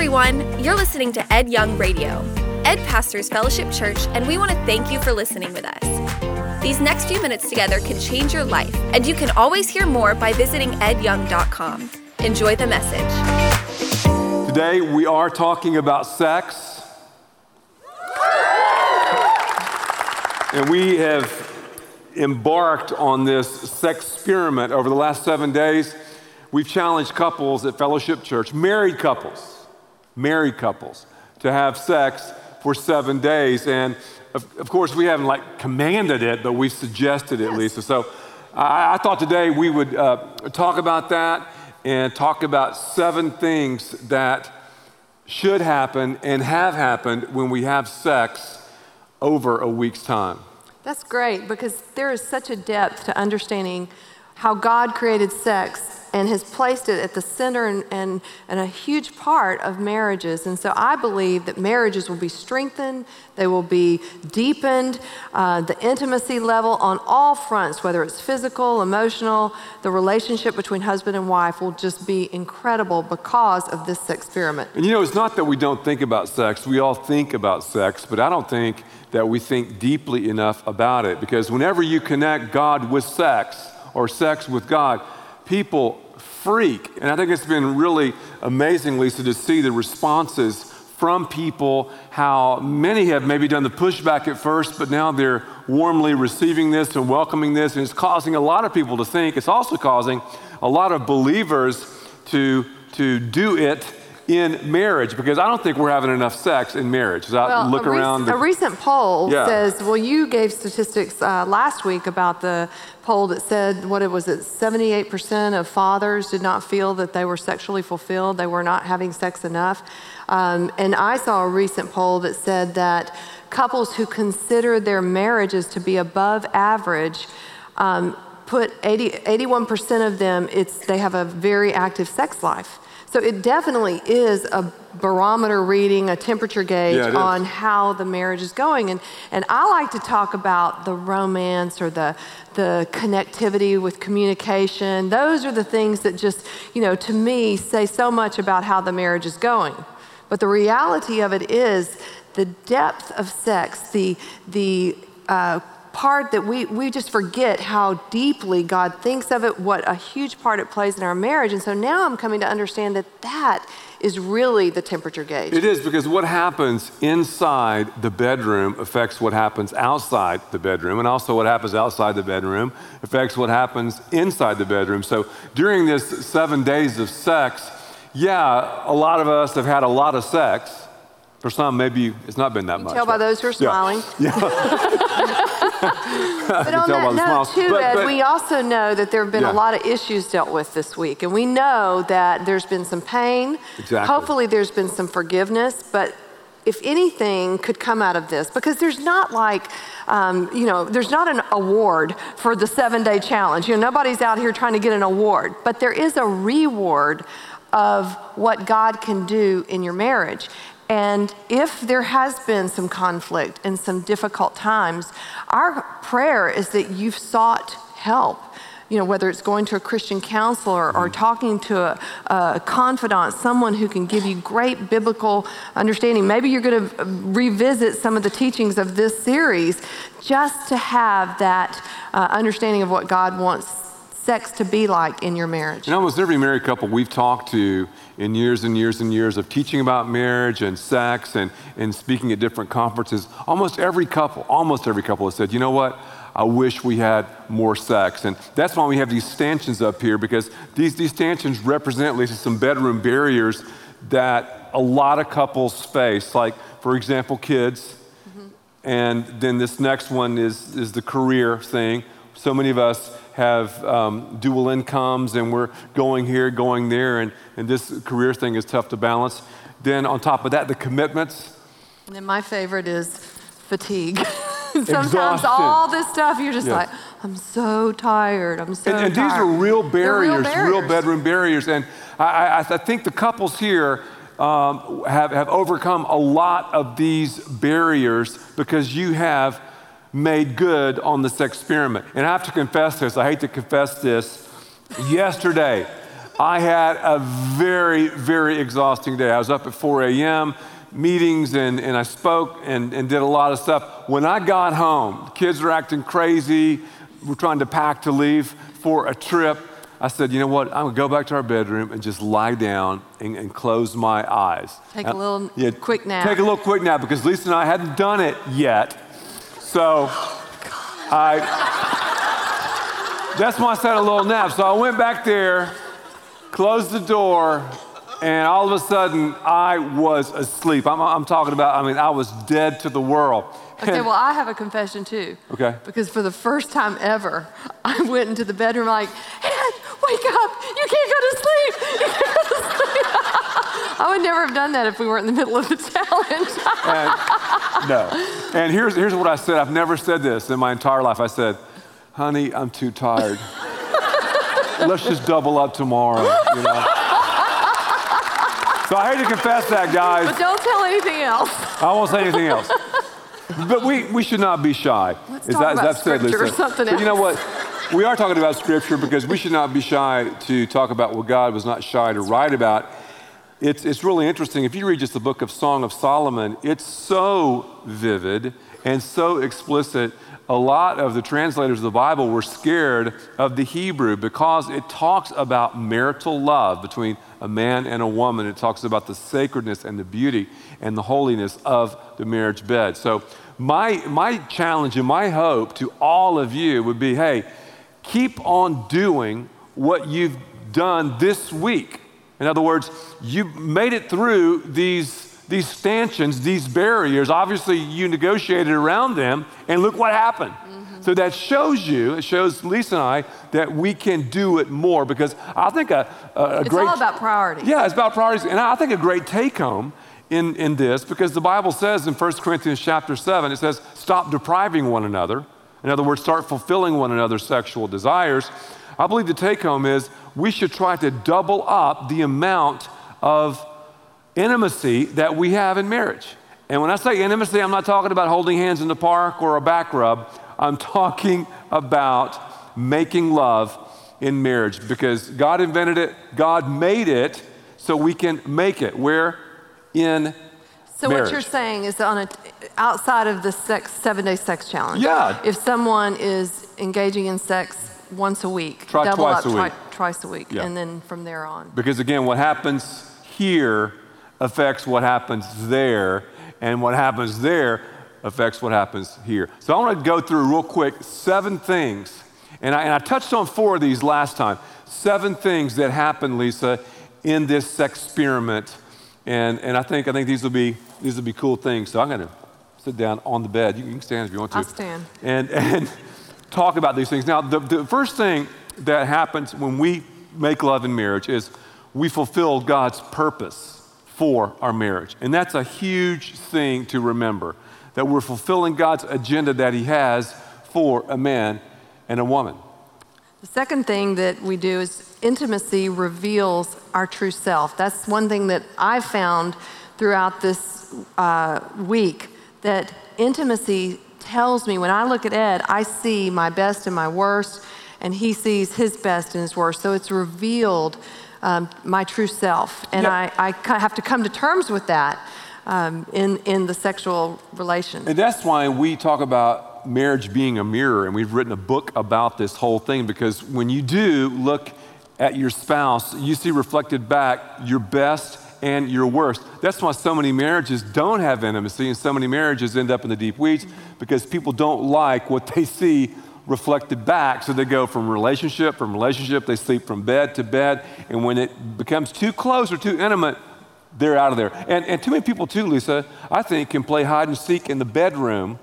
everyone. You're listening to Ed Young Radio. Ed pastors Fellowship Church, and we want to thank you for listening with us. These next few minutes together can change your life, and you can always hear more by visiting edyoung.com. Enjoy the message. Today we are talking about sex. And we have embarked on this sex experiment over the last seven days. We've challenged couples at Fellowship Church, married couples, married couples, to have sex for seven days. And of, of course, we haven't like commanded it, but we've suggested it, Lisa. So I, I thought today we would uh, talk about that and talk about seven things that should happen and have happened when we have sex over a week's time. That's great because there is such a depth to understanding how God created sex and has placed it at the center and, and, and, a huge part of marriages. And so I believe that marriages will be strengthened, they will be deepened, uh, the intimacy level on all fronts, whether it's physical, emotional, the relationship between husband and wife will just be incredible because of this experiment. And you know, it's not that we don't think about sex, we all think about sex, but I don't think that we think deeply enough about it because whenever you connect God with sex or sex with God, people freak. And I think it's been really amazing, Lisa, to see the responses from people, how many have maybe done the pushback at first, but now they're warmly receiving this and welcoming this. And it's causing a lot of people to think. It's also causing a lot of believers to, to do it in marriage because I don't think we're having enough sex in marriage. As well, I look a around. the, a recent poll yeah. says, well, you gave statistics uh, last week about the poll that said, what it was, it 78% of fathers did not feel that they were sexually fulfilled, they were not having sex enough. Um, and I saw a recent poll that said that couples who consider their marriages to be above average um, put 80, 81% of them, it's, they have a very active sex life. So it definitely is a barometer reading, a temperature gauge yeah, on how the marriage is going. And, and I like to talk about the romance or the, the connectivity with communication. Those are the things that just, you know, to me say so much about how the marriage is going. But the reality of it is the depth of sex, the, the uh, part that we, we just forget how deeply God thinks of it, what a huge part it plays in our marriage. And so now I'm coming to understand that that is really the temperature gauge. It is because what happens inside the bedroom affects what happens outside the bedroom, and also what happens outside the bedroom affects what happens inside the bedroom. So during this seven days of sex, yeah, a lot of us have had a lot of sex. For some, maybe it's not been that much. Tell by those who are smiling. Yeah. but on that note, too, but, Ed, but, we also know that there have been yeah. a lot of issues dealt with this week. And we know that there's been some pain. Exactly. Hopefully, there's been some forgiveness. But if anything could come out of this, because there's not like, um, you know, there's not an award for the seven day challenge. You know, nobody's out here trying to get an award, but there is a reward of what God can do in your marriage. And if there has been some conflict and some difficult times, our prayer is that you've sought help. You know, whether it's going to a Christian counselor or talking to a, a confidant, someone who can give you great biblical understanding. Maybe you're going to revisit some of the teachings of this series just to have that uh, understanding of what God wants sex to be like in your marriage? And almost every married couple we've talked to in years and years and years of teaching about marriage and sex and, and speaking at different conferences, almost every couple, almost every couple has said, you know what? I wish we had more sex. And that's why we have these stanchions up here because these, these stanchions represent, at least some bedroom barriers that a lot of couples face. Like, for example, kids. Mm-hmm. And then this next one is, is the career thing. So many of us have um, dual incomes and we're going here, going there, and, and this career thing is tough to balance. Then, on top of that, the commitments. And then my favorite is fatigue. Sometimes all this stuff, you're just Yeah. like, I'm so tired. I'm so And, and tired. these are real They're real barriers, real, bedroom barriers. And I, I, I think the couples here um, have, have overcome a lot of these barriers because you have made good on this experiment. And I have to confess this, I hate to confess this. Yesterday, I had a very, very exhausting day. I was up at 4 a.m., meetings, and, and I spoke and, and did a lot of stuff. When I got home, kids were acting crazy. We're trying to pack to leave for a trip. I said, you know what? I'm gonna go back to our bedroom and just lie down and, and close my eyes. Take a little quick nap. Take a little quick nap because Lisa and I hadn't done it yet. So I, that's why I said a little nap. So I went back there, closed the door, and all of a sudden I was asleep. I'm, I'm talking about, I mean, I was dead to the world. Okay, well, I have a confession too. Okay. Because for the first time ever, I went into the bedroom like, Ed, wake up! You can't go to sleep! You can't go to sleep! I would never have done that if we weren't in the middle of the challenge. and, no. And here's, here's what I said. I've never said this in my entire life. I said, honey, I'm too tired. Let's just double up tomorrow, you know? So I hate to confess that, guys. But don't tell anything else. I won't say anything else. But we, we should not be shy. Let's is talk that, about scripture or something else. But you know what? We are talking about scripture because we should not be shy to talk about what God was not shy to write about. It's, it's really interesting. If you read just the book of Song of Solomon, it's so vivid and so explicit. A lot of the translators of the Bible were scared of the Hebrew because it talks about marital love between a man and a woman. It talks about the sacredness and the beauty and the holiness of the marriage bed. So, my, my challenge and my hope to all of you would be hey, keep on doing what you've done this week. In other words, you made it through these, these stanchions, these barriers. Obviously, you negotiated around them, and look what happened. Mm-hmm. So that shows you, it shows Lisa and I that we can do it more because I think a, a, a it's great. It's all about priorities. Yeah, it's about priorities. And I think a great take home in, in this because the Bible says in 1 Corinthians chapter 7, it says, stop depriving one another. In other words, start fulfilling one another's sexual desires. I believe the take home is we should try to double up the amount of intimacy that we have in marriage. And when I say intimacy, I'm not talking about holding hands in the park or a back rub. I'm talking about making love in marriage because God invented it, God made it so we can make it. We're In so marriage. what you're saying is on a, outside of the sex, seven day sex challenge. Yeah. If someone is engaging in sex once a week. Try double twice up, a week. Try, twice a week, yeah. and then from there on. Because again, what happens here affects what happens there, and what happens there affects what happens here. So I want to go through real quick seven things, and I, and I touched on four of these last time. Seven things that happen, Lisa, in this experiment, and, and I think I think these will be these will be cool things. So I'm going to sit down on the bed. You can stand if you want to. I'll stand. And and talk about these things. Now, the, the first thing that happens when we make love in marriage is we fulfill God's purpose for our marriage. And that's a huge thing to remember that we're fulfilling God's agenda that He has for a man and a woman. The second thing that we do is intimacy reveals our true self. That's one thing that I found throughout this uh, week that intimacy tells me when I look at Ed, I see my best and my worst, and he sees his best and his worst. So it's revealed um, my true self. And yep. I, I have to come to terms with that um, in, in the sexual relation. And that's why we talk about marriage being a mirror, and we've written a book about this whole thing because when you do look at your spouse, you see reflected back your best and your worst. That's why so many marriages don't have intimacy, and so many marriages end up in the deep weeds because people don't like what they see reflected back. So they go from relationship from relationship, they sleep from bed to bed, and when it becomes too close or too intimate, they're out of there. And, and too many people, too, Lisa, I think, can play hide and seek in the bedroom.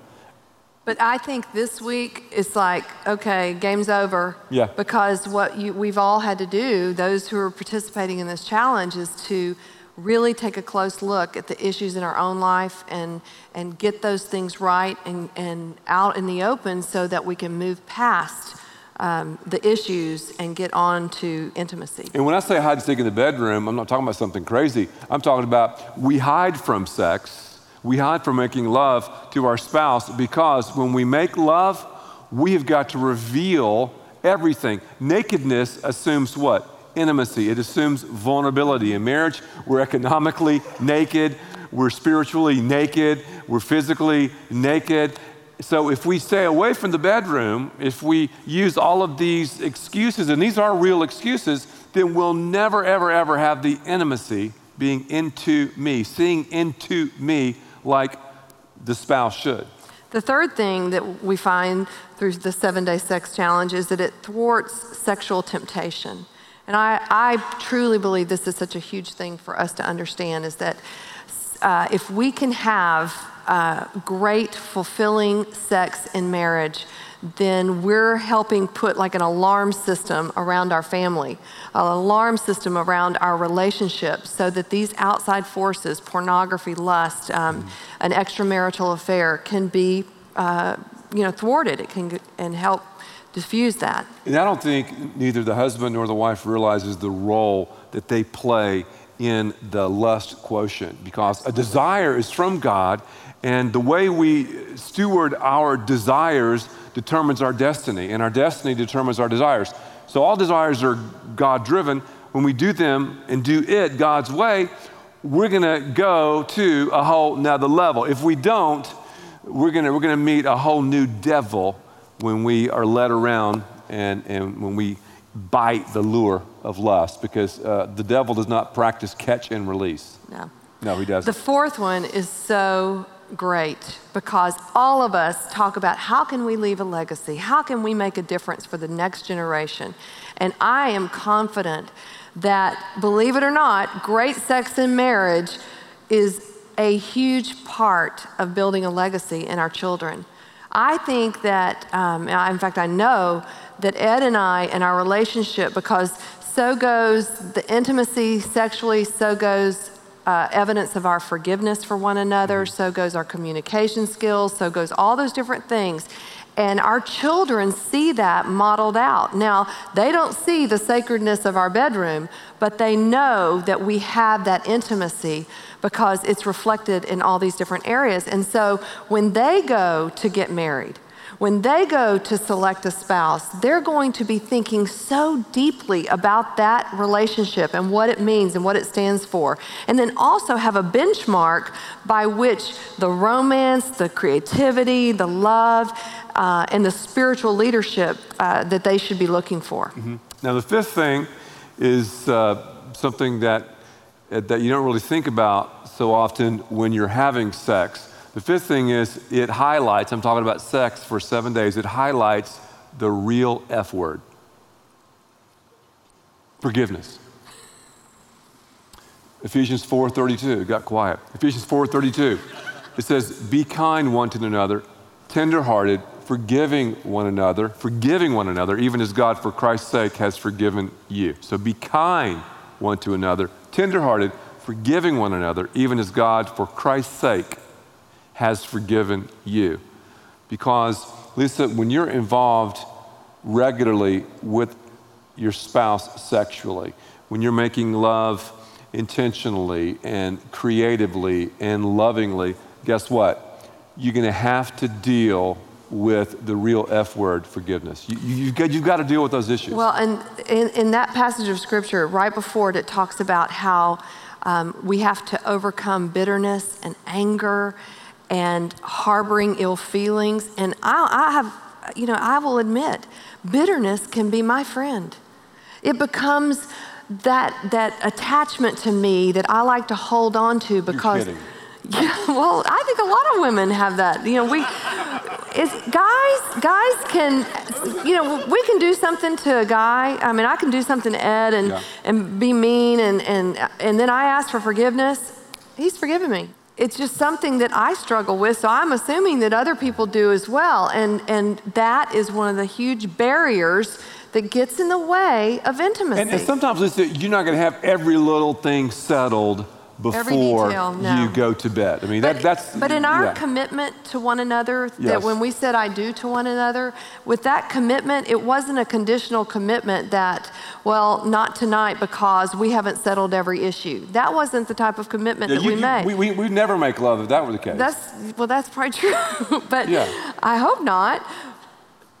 But I think this week it's like, okay, game's over. Yeah. Because what you, we've all had to do, those who are participating in this challenge, is to really take a close look at the issues in our own life and, and get those things right and, and out in the open so that we can move past um, the issues and get on to intimacy. And when I say hide and seek in the bedroom, I'm not talking about something crazy. I'm talking about we hide from sex, we hide from making love to our spouse because when we make love, we have got to reveal everything. Nakedness assumes what? Intimacy, it assumes vulnerability. In marriage, we're economically naked, we're spiritually naked, we're physically naked. So if we stay away from the bedroom, if we use all of these excuses, and these are real excuses, then we'll never, ever, ever have the intimacy being into me, seeing into me like the spouse should. The third thing that we find through the seven day sex challenge is that it thwarts sexual temptation. And I, I truly believe this is such a huge thing for us to understand is that uh, if we can have uh, great, fulfilling sex in marriage, then we're helping put like an alarm system around our family, an alarm system around our relationships so that these outside forces, pornography, lust, um, mm-hmm. an extramarital affair, can be uh, you know, thwarted. It can and help diffuse that. And I don't think neither the husband nor the wife realizes the role that they play in the lust quotient because a desire is from God, and the way we steward our desires determines our destiny, and our destiny determines our desires. So all desires are God driven. When we do them and do it God's way, we're gonna go to a whole nother level. If we don't, we're gonna, we're gonna meet a whole new devil when we are led around and, and when we bite the lure of lust because uh, the devil does not practice catch and release. No. No, he doesn't. The fourth one is so great because all of us talk about how can we leave a legacy? How can we make a difference for the next generation? And I am confident that, believe it or not, great sex in marriage is a huge part of building a legacy in our children. I think that, um, in fact, I know that Ed and I and our relationship, because so goes the intimacy sexually, so goes uh, evidence of our forgiveness for one another, mm-hmm. so goes our communication skills, so goes all those different things. And our children see that modeled out. Now, they don't see the sacredness of our bedroom, but they know that we have that intimacy because it's reflected in all these different areas. And so when they go to get married, when they go to select a spouse, they're going to be thinking so deeply about that relationship and what it means and what it stands for. And then also have a benchmark by which the romance, the creativity, the love, uh, and the spiritual leadership uh, that they should be looking for. Mm-hmm. Now, the fifth thing is uh, something that, that you don't really think about so often when you're having sex the fifth thing is it highlights, I'm talking about sex for seven days, it highlights the real F word forgiveness. Ephesians 4:32 got quiet. Ephesians 4:32 it says be kind one to another, tenderhearted, forgiving one another, forgiving one another even as God for Christ's sake has forgiven you. So be kind one to another, tenderhearted, forgiving one another even as God for Christ's sake has forgiven you. Because, Lisa, when you're involved regularly with your spouse sexually, when you're making love intentionally and creatively and lovingly, guess what? You're going to have to deal with the real F word, forgiveness. You, you, have you've got to deal with those issues. Well, and in, in that passage of scripture, right before it, it talks about how um, we have to overcome bitterness and anger and harboring ill feelings. And I, I have, you know, I will admit, bitterness can be my friend. It becomes that, that attachment to me that I like to hold on to because. Yeah, well, I think a lot of women have that. You know, we, is guys, guys can, you know, we can do something to a guy. I mean, I can do something to Ed and, yeah. and be mean, and, and, and then I ask for forgiveness. He's forgiven me it's just something that I struggle with, so I'm assuming that other people do as well. And, and that is one of the huge barriers that gets in the way of intimacy. And, and sometimes you're not going to have every little thing settled before detail, no. you go to bed. I mean, but, that, that's. But in our yeah. commitment to one another, yes. that when we said I do to one another, with that commitment, it wasn't a conditional commitment that, well, not tonight because we haven't settled every issue. That wasn't the type of commitment yeah, that you, we you, made. We, we, we'd never make love if that were the case. That's, well, that's probably true. but yeah. I hope not.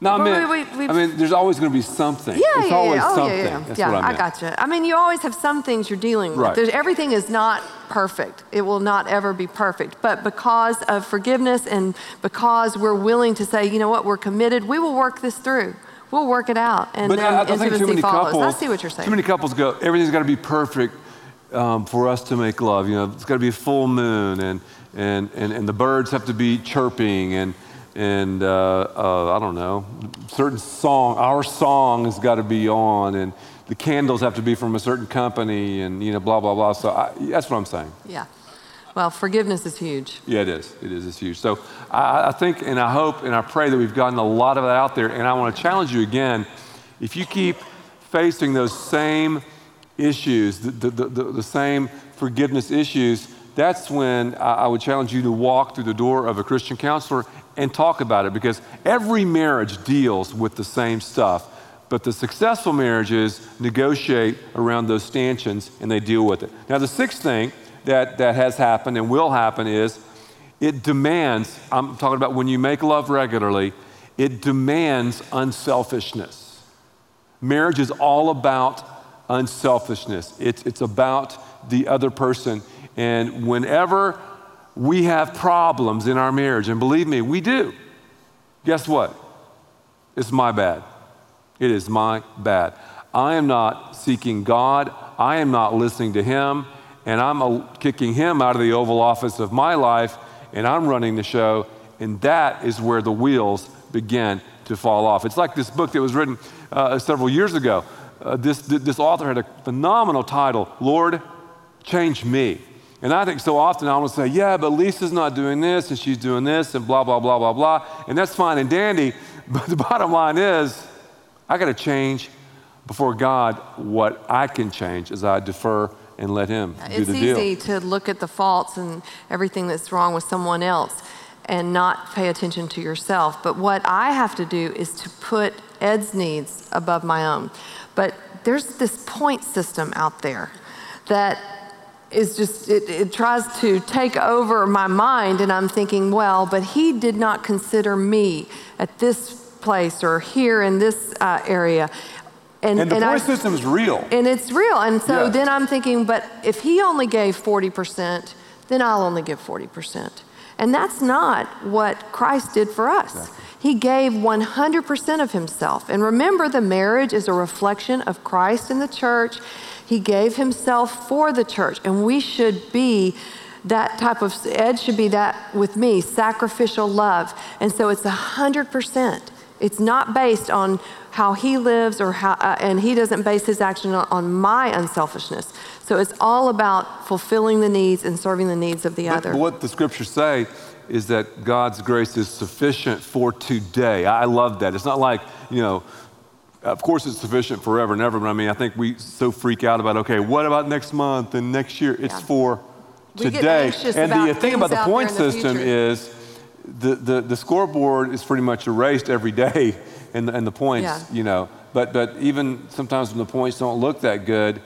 No, I mean, we- we- I mean, there's always going to be something. Yeah, it's yeah, always yeah. Oh, something. yeah, yeah. That's yeah, what I I meant. gotcha. I mean, you always have some things you're dealing with. Right. There's, everything is not perfect. It will not ever be perfect. But because of forgiveness and because we're willing to say, you know what, we're committed, we will work this through. We'll work it out. And But then I, I think too many follows. couples. I see what you're saying. Too many couples go. Everything's got to be perfect um, for us to make love. You know, it's got to be a full moon, and and and and the birds have to be chirping, and and uh, uh, I don't know, certain song. Our song has got to be on, and the candles have to be from a certain company, and you know, blah blah blah. So I, that's what I'm saying. yeah. Well, forgiveness is huge. Yeah, it is. It is. It's huge. So I, I think and I hope and I pray that we've gotten a lot of that out there. And I want to challenge you again if you keep facing those same issues, the, the, the, the same forgiveness issues, that's when I, I would challenge you to walk through the door of a Christian counselor and talk about it because every marriage deals with the same stuff. But the successful marriages negotiate around those stanchions and they deal with it. Now, the sixth thing that, that has happened and will happen is it demands, I'm talking about when you make love regularly, it demands unselfishness. Marriage is all about unselfishness, it's, it's about the other person. And whenever we have problems in our marriage, and believe me, we do, guess what? It's my bad. It is my bad. I am not seeking God. I am not listening to Him. And I'm kicking Him out of the Oval Office of my life. And I'm running the show. And that is where the wheels begin to fall off. It's like this book that was written uh, several years ago. Uh, this, this author had a phenomenal title Lord, Change Me. And I think so often I want to say, yeah, but Lisa's not doing this and she's doing this and blah, blah, blah, blah, blah. And that's fine and dandy. But the bottom line is, I got to change before God what I can change as I defer and let Him do It's the easy to look at the faults and everything that's wrong with someone else and not pay attention to yourself. But what I have to do is to put Ed's needs above my own. But there's this point system out there that is just, it, it tries to take over my mind, and I'm thinking, well, but he did not consider me at this place or here in this uh, area. And and the I- point system is real. and it's real. And so Yeah. then I'm thinking, but if he only gave 40%, then I'll only give 40%. And that's not what Christ did for us. He gave 100% of himself. And remember, the marriage is a reflection of Christ in the church. He gave himself for the church. And we should be that type of, Ed should be that with me, sacrificial love. And so it's a 100%. It's not based on how he lives or how, uh, and he doesn't base his action on, on my unselfishness. So it's all about fulfilling the needs and serving the needs of the But, other. but what the scriptures say is that God's grace is sufficient for today. I love that. It's not like, you know, of course it's sufficient forever and ever, but I mean, I think we so freak out about, okay, what about next month and next year? It's Yeah. for We get today. and the thing about the point in the system is the, the, the scoreboard is pretty much erased every day and the, and the points, Yeah. you know. But, but even sometimes when the points don't look that good,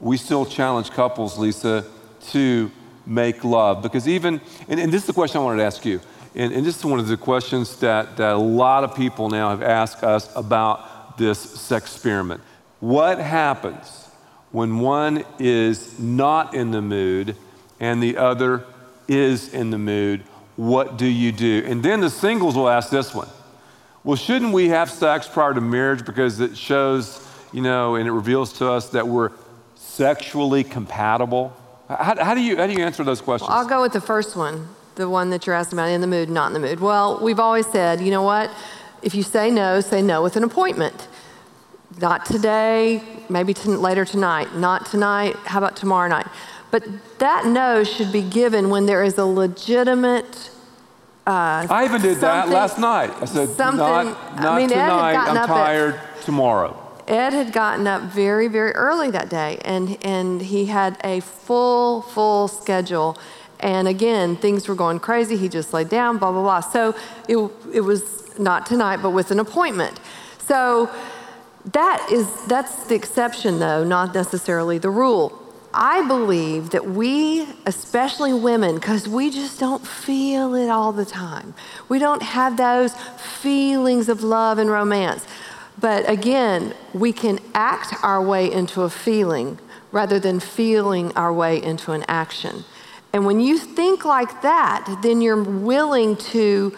we still challenge couples, Lisa, to make love. Because even, and, and this is the question I wanted to ask you, and, and this is one of the questions that, that a lot of people now have asked us about this sex experiment. What happens when one is not in the mood and the other is in the mood? What do you do? And then the singles will ask this one well, shouldn't we have sex prior to marriage because it shows, you know, and it reveals to us that we're sexually compatible? How, how do, you, how do you answer those questions? I'll go with the first one, the one that you're asking about in the mood, not in the mood. Well, we've always said, you know what? If you say no, say no with an appointment. Not today, maybe t- later tonight. Not tonight, how about tomorrow night? But that no should be given when there is a legitimate uh, I even did that last night. I said, something- not, I mean, tonight, I'm up at- tired, tomorrow. Ed had gotten up very, very early that day, and, and he had a full, full schedule. And again, things were going crazy. He just laid down, blah, blah, blah. So it, it was not tonight, but with an appointment. So that is, that's the exception, though, not necessarily the rule. I believe that we, especially women, because we just don't feel it all the time, we don't have those feelings of love and romance. But again, we can act our way into a feeling rather than feeling our way into an action. And when you think like that, then you're willing to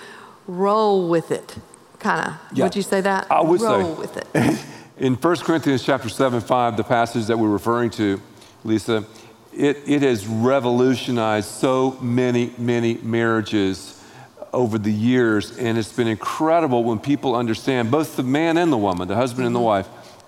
roll with it, kind of. Yeah. Would you say that? I would roll say. with it. In 1 Corinthians chapter 7, 5, the passage that we're referring to, Lisa, it, it has revolutionized so many, many marriages over the years. And it's been incredible when people understand, both the man and the woman, the husband and the mm-hmm. wife,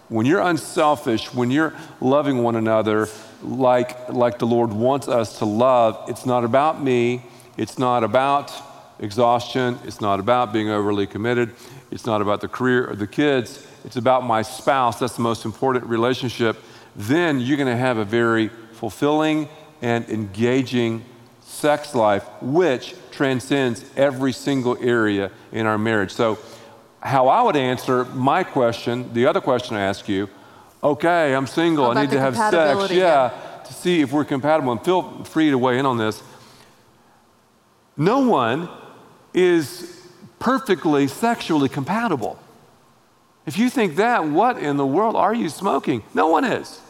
when you're unselfish, when you're loving one another like, like the Lord wants us to love, it's not about me, it's not about exhaustion, it's not about being overly committed, it's not about the career or the kids, it's about my spouse. That's the most important relationship. Then you're going to have a very fulfilling and engaging sex life, which transcends every single area in our marriage. So, how I would answer my question, the other question I ask you, okay, I'm single, I need to have sex, yeah, yeah. to see if we're compatible. And feel free to weigh in on this. No one is perfectly sexually compatible. If you think that, what in the world are you smoking? No one is.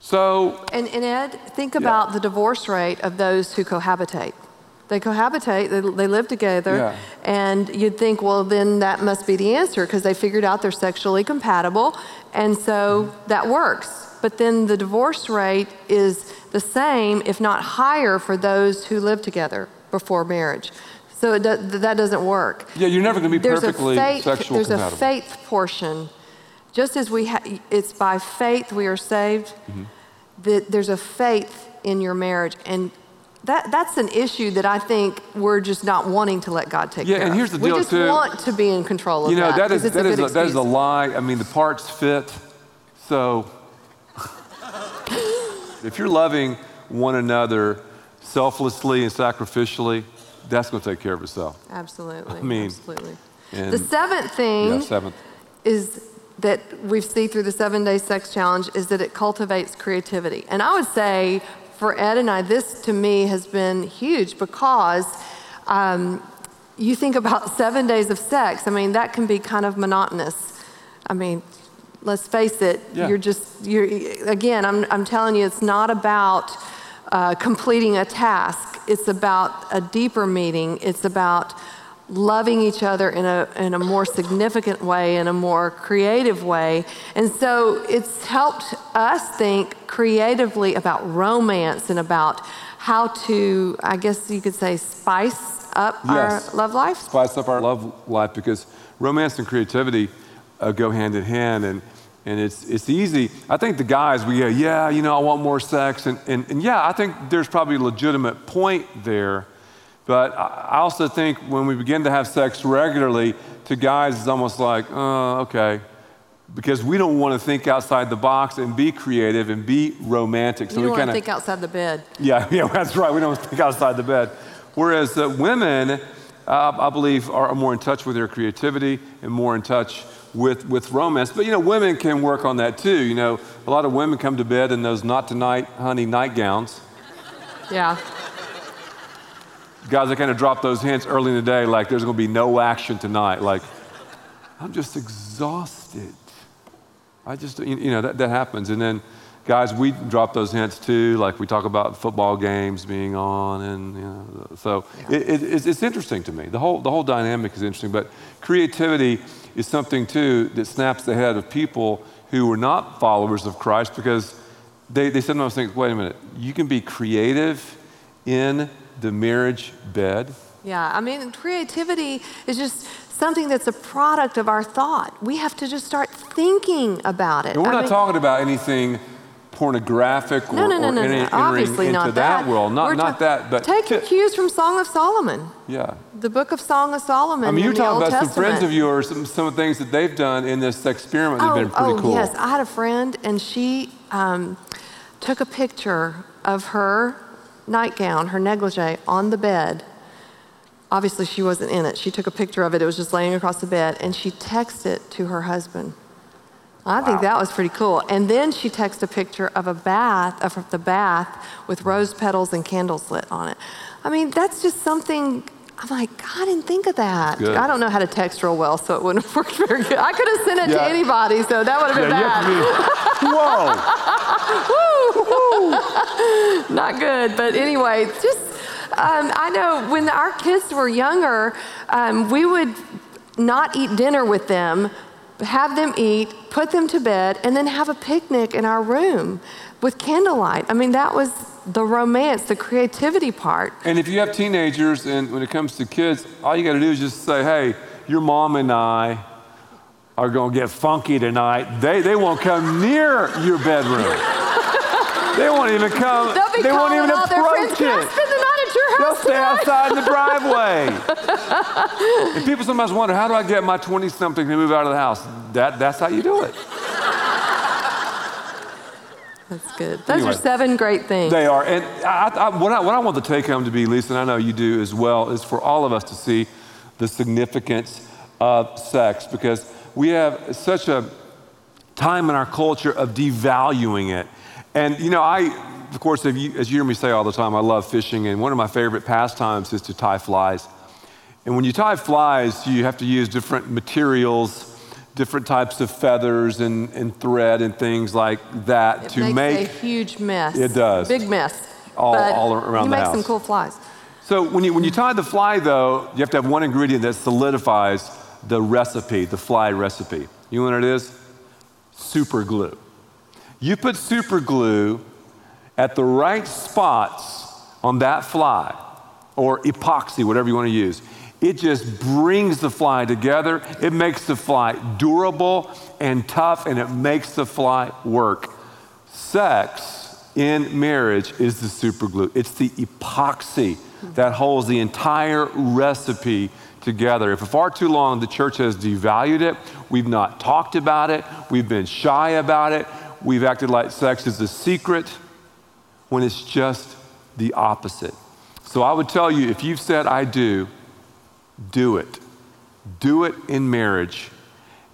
So, And, and Ed, think about the divorce rate of those who cohabitate. They cohabitate, they, they live together, Yeah. and you'd think, well, then that must be the answer because they figured out they're sexually compatible, and so that works. But then the divorce rate is the same, if not higher, for those who live together before marriage. So it do, that doesn't work. yeah, you're never going to be There's perfectly a faith, sexual there's compatible. a faith portion. Just as we ha- it's by faith we are saved, Mm-hmm. that there's a faith in your marriage. And that, that's an issue that I think we're just not wanting to let God take Yeah, care of. Yeah, and here's the deal, we just too. want to be in control of you know, that. that is, that, a is a, that is a lie. I mean, the parts fit. So, if you're loving one another selflessly and sacrificially, that's going to take care of itself. Absolutely. I mean, absolutely. The seventh thing Yeah, seventh. is that we see through the seven day sex challenge is that it cultivates creativity. And I would say for Ed and I, this to me has been huge because um, you think about seven days of sex, I mean, that can be kind of monotonous. I mean, let's face it, Yeah. you're just, you're, again, I'm, I'm telling you, it's not about uh, completing a task, it's about a deeper meeting, it's about loving each other in a, in a more significant way, in a more creative way. And so it's helped us think creatively about romance and about how to, I guess you could say, spice up Yes. our love life. spice up our love life because romance and creativity uh, go hand in hand and and it's it's easy i think the guys we go yeah you know i want more sex and and, and yeah i think there's probably a legitimate point there but i also think when we begin to have sex regularly to guys it's almost like oh okay because we don't want to think outside the box and be creative and be romantic so you we kind of think outside the bed. yeah, yeah, that's right. We don't think outside the bed. Whereas uh, women, uh, I believe, are more in touch with their creativity and more in touch with, with romance. But, you know, women can work on that too. You know, a lot of women come to bed in those not tonight, honey nightgowns. Yeah. Guys, I kind of drop those hints early in the day, like there's going to be no action tonight. Like, I'm just exhausted. I just, you you know, that, that happens. And then, guys, we drop those hints too. Like we talk about football games being on, and you know, so it, it, it's, it's interesting to me. The whole, the whole dynamic is interesting. But creativity is something too that snaps the head of people who were not followers of Christ because they, they sometimes think, wait a minute, you can be creative in the marriage bed. Yeah, I mean, creativity is just something that's a product of our thought. We have to just start thinking about it. And we're I not mean- talking about anything pornographic or, No, no, no, or no, any- no. Obviously into not that, that. world. Not, We're not ta- that, but take ti- cues from Song of Solomon, yeah. the book of Song of Solomon. I mean, you're in the talking Old about some friends of yours, some, some of the things that they've done in this experiment that Oh, have been pretty oh cool. yes, I had a friend, and she um, took a picture of her nightgown, her negligee, on the bed. Obviously, she wasn't in it. She took a picture of it. It was just laying across the bed, and she texted it to her husband. I think that was pretty cool. And then she texted a picture of a bath, of the bath with rose petals and candles lit on it. I mean, that's just something. I'm like, God, I didn't think of that. Good. I don't know how to text real well, so it wouldn't have worked very good. I could have sent it Yeah. to anybody, so that would have been Yeah, bad. be, whoa! Not good, but anyway, just um, I know when our kids were younger, um, we would not eat dinner with them, have them eat, put them to bed, and then have a picnic in our room with candlelight. I mean, that was the romance, the creativity part. And if you have teenagers, and when it comes to kids, all you got to do is just say, hey, your mom and I are going to get funky tonight. They, they won't come near your bedroom. they won't even come. They'll be they won't even all their friends. approach it. They'll stay tonight?" outside in the driveway. and people sometimes wonder, how do I get my 20 something to move out of the house? That, that's how you do it. That's good. Those Anyway. are seven great things. They are. And I, I, what, I, what I want the take home to be, Lisa, and I know you do as well, is for all of us to see the significance of sex because we have such a time in our culture of devaluing it. And, you know, I, of course, if you, as you hear me say all the time, I love fishing, and one of my favorite pastimes is to tie flies. And when you tie flies, you have to use different materials, different types of feathers and, and thread and things like that it to make a huge mess. It does. Big mess. All- all around you the make some cool flies. So when you, when you tie the fly, though, you have to have one ingredient that solidifies the recipe, the fly recipe. You know what it is? Super glue. You put super glue at the right spots on that fly, or epoxy, whatever you want to use. It just brings the fly together. It makes the fly durable and tough, and it makes the fly work. Sex in marriage is the super glue. It's the epoxy that holds the entire recipe together. If for far too long the church has devalued it, we've not talked about it, we've been shy about it, we've acted like sex is a secret when it's just the opposite. So I would tell you if you've said, I do, do it. Do it in marriage.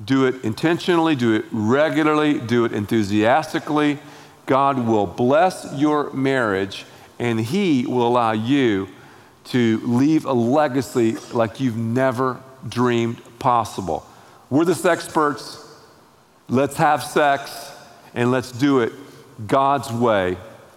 Do it intentionally, do it regularly, do it enthusiastically. God will bless your marriage and He will allow you to leave a legacy like you've never dreamed possible. We're the sex experts. Let's have sex and let's do it God's way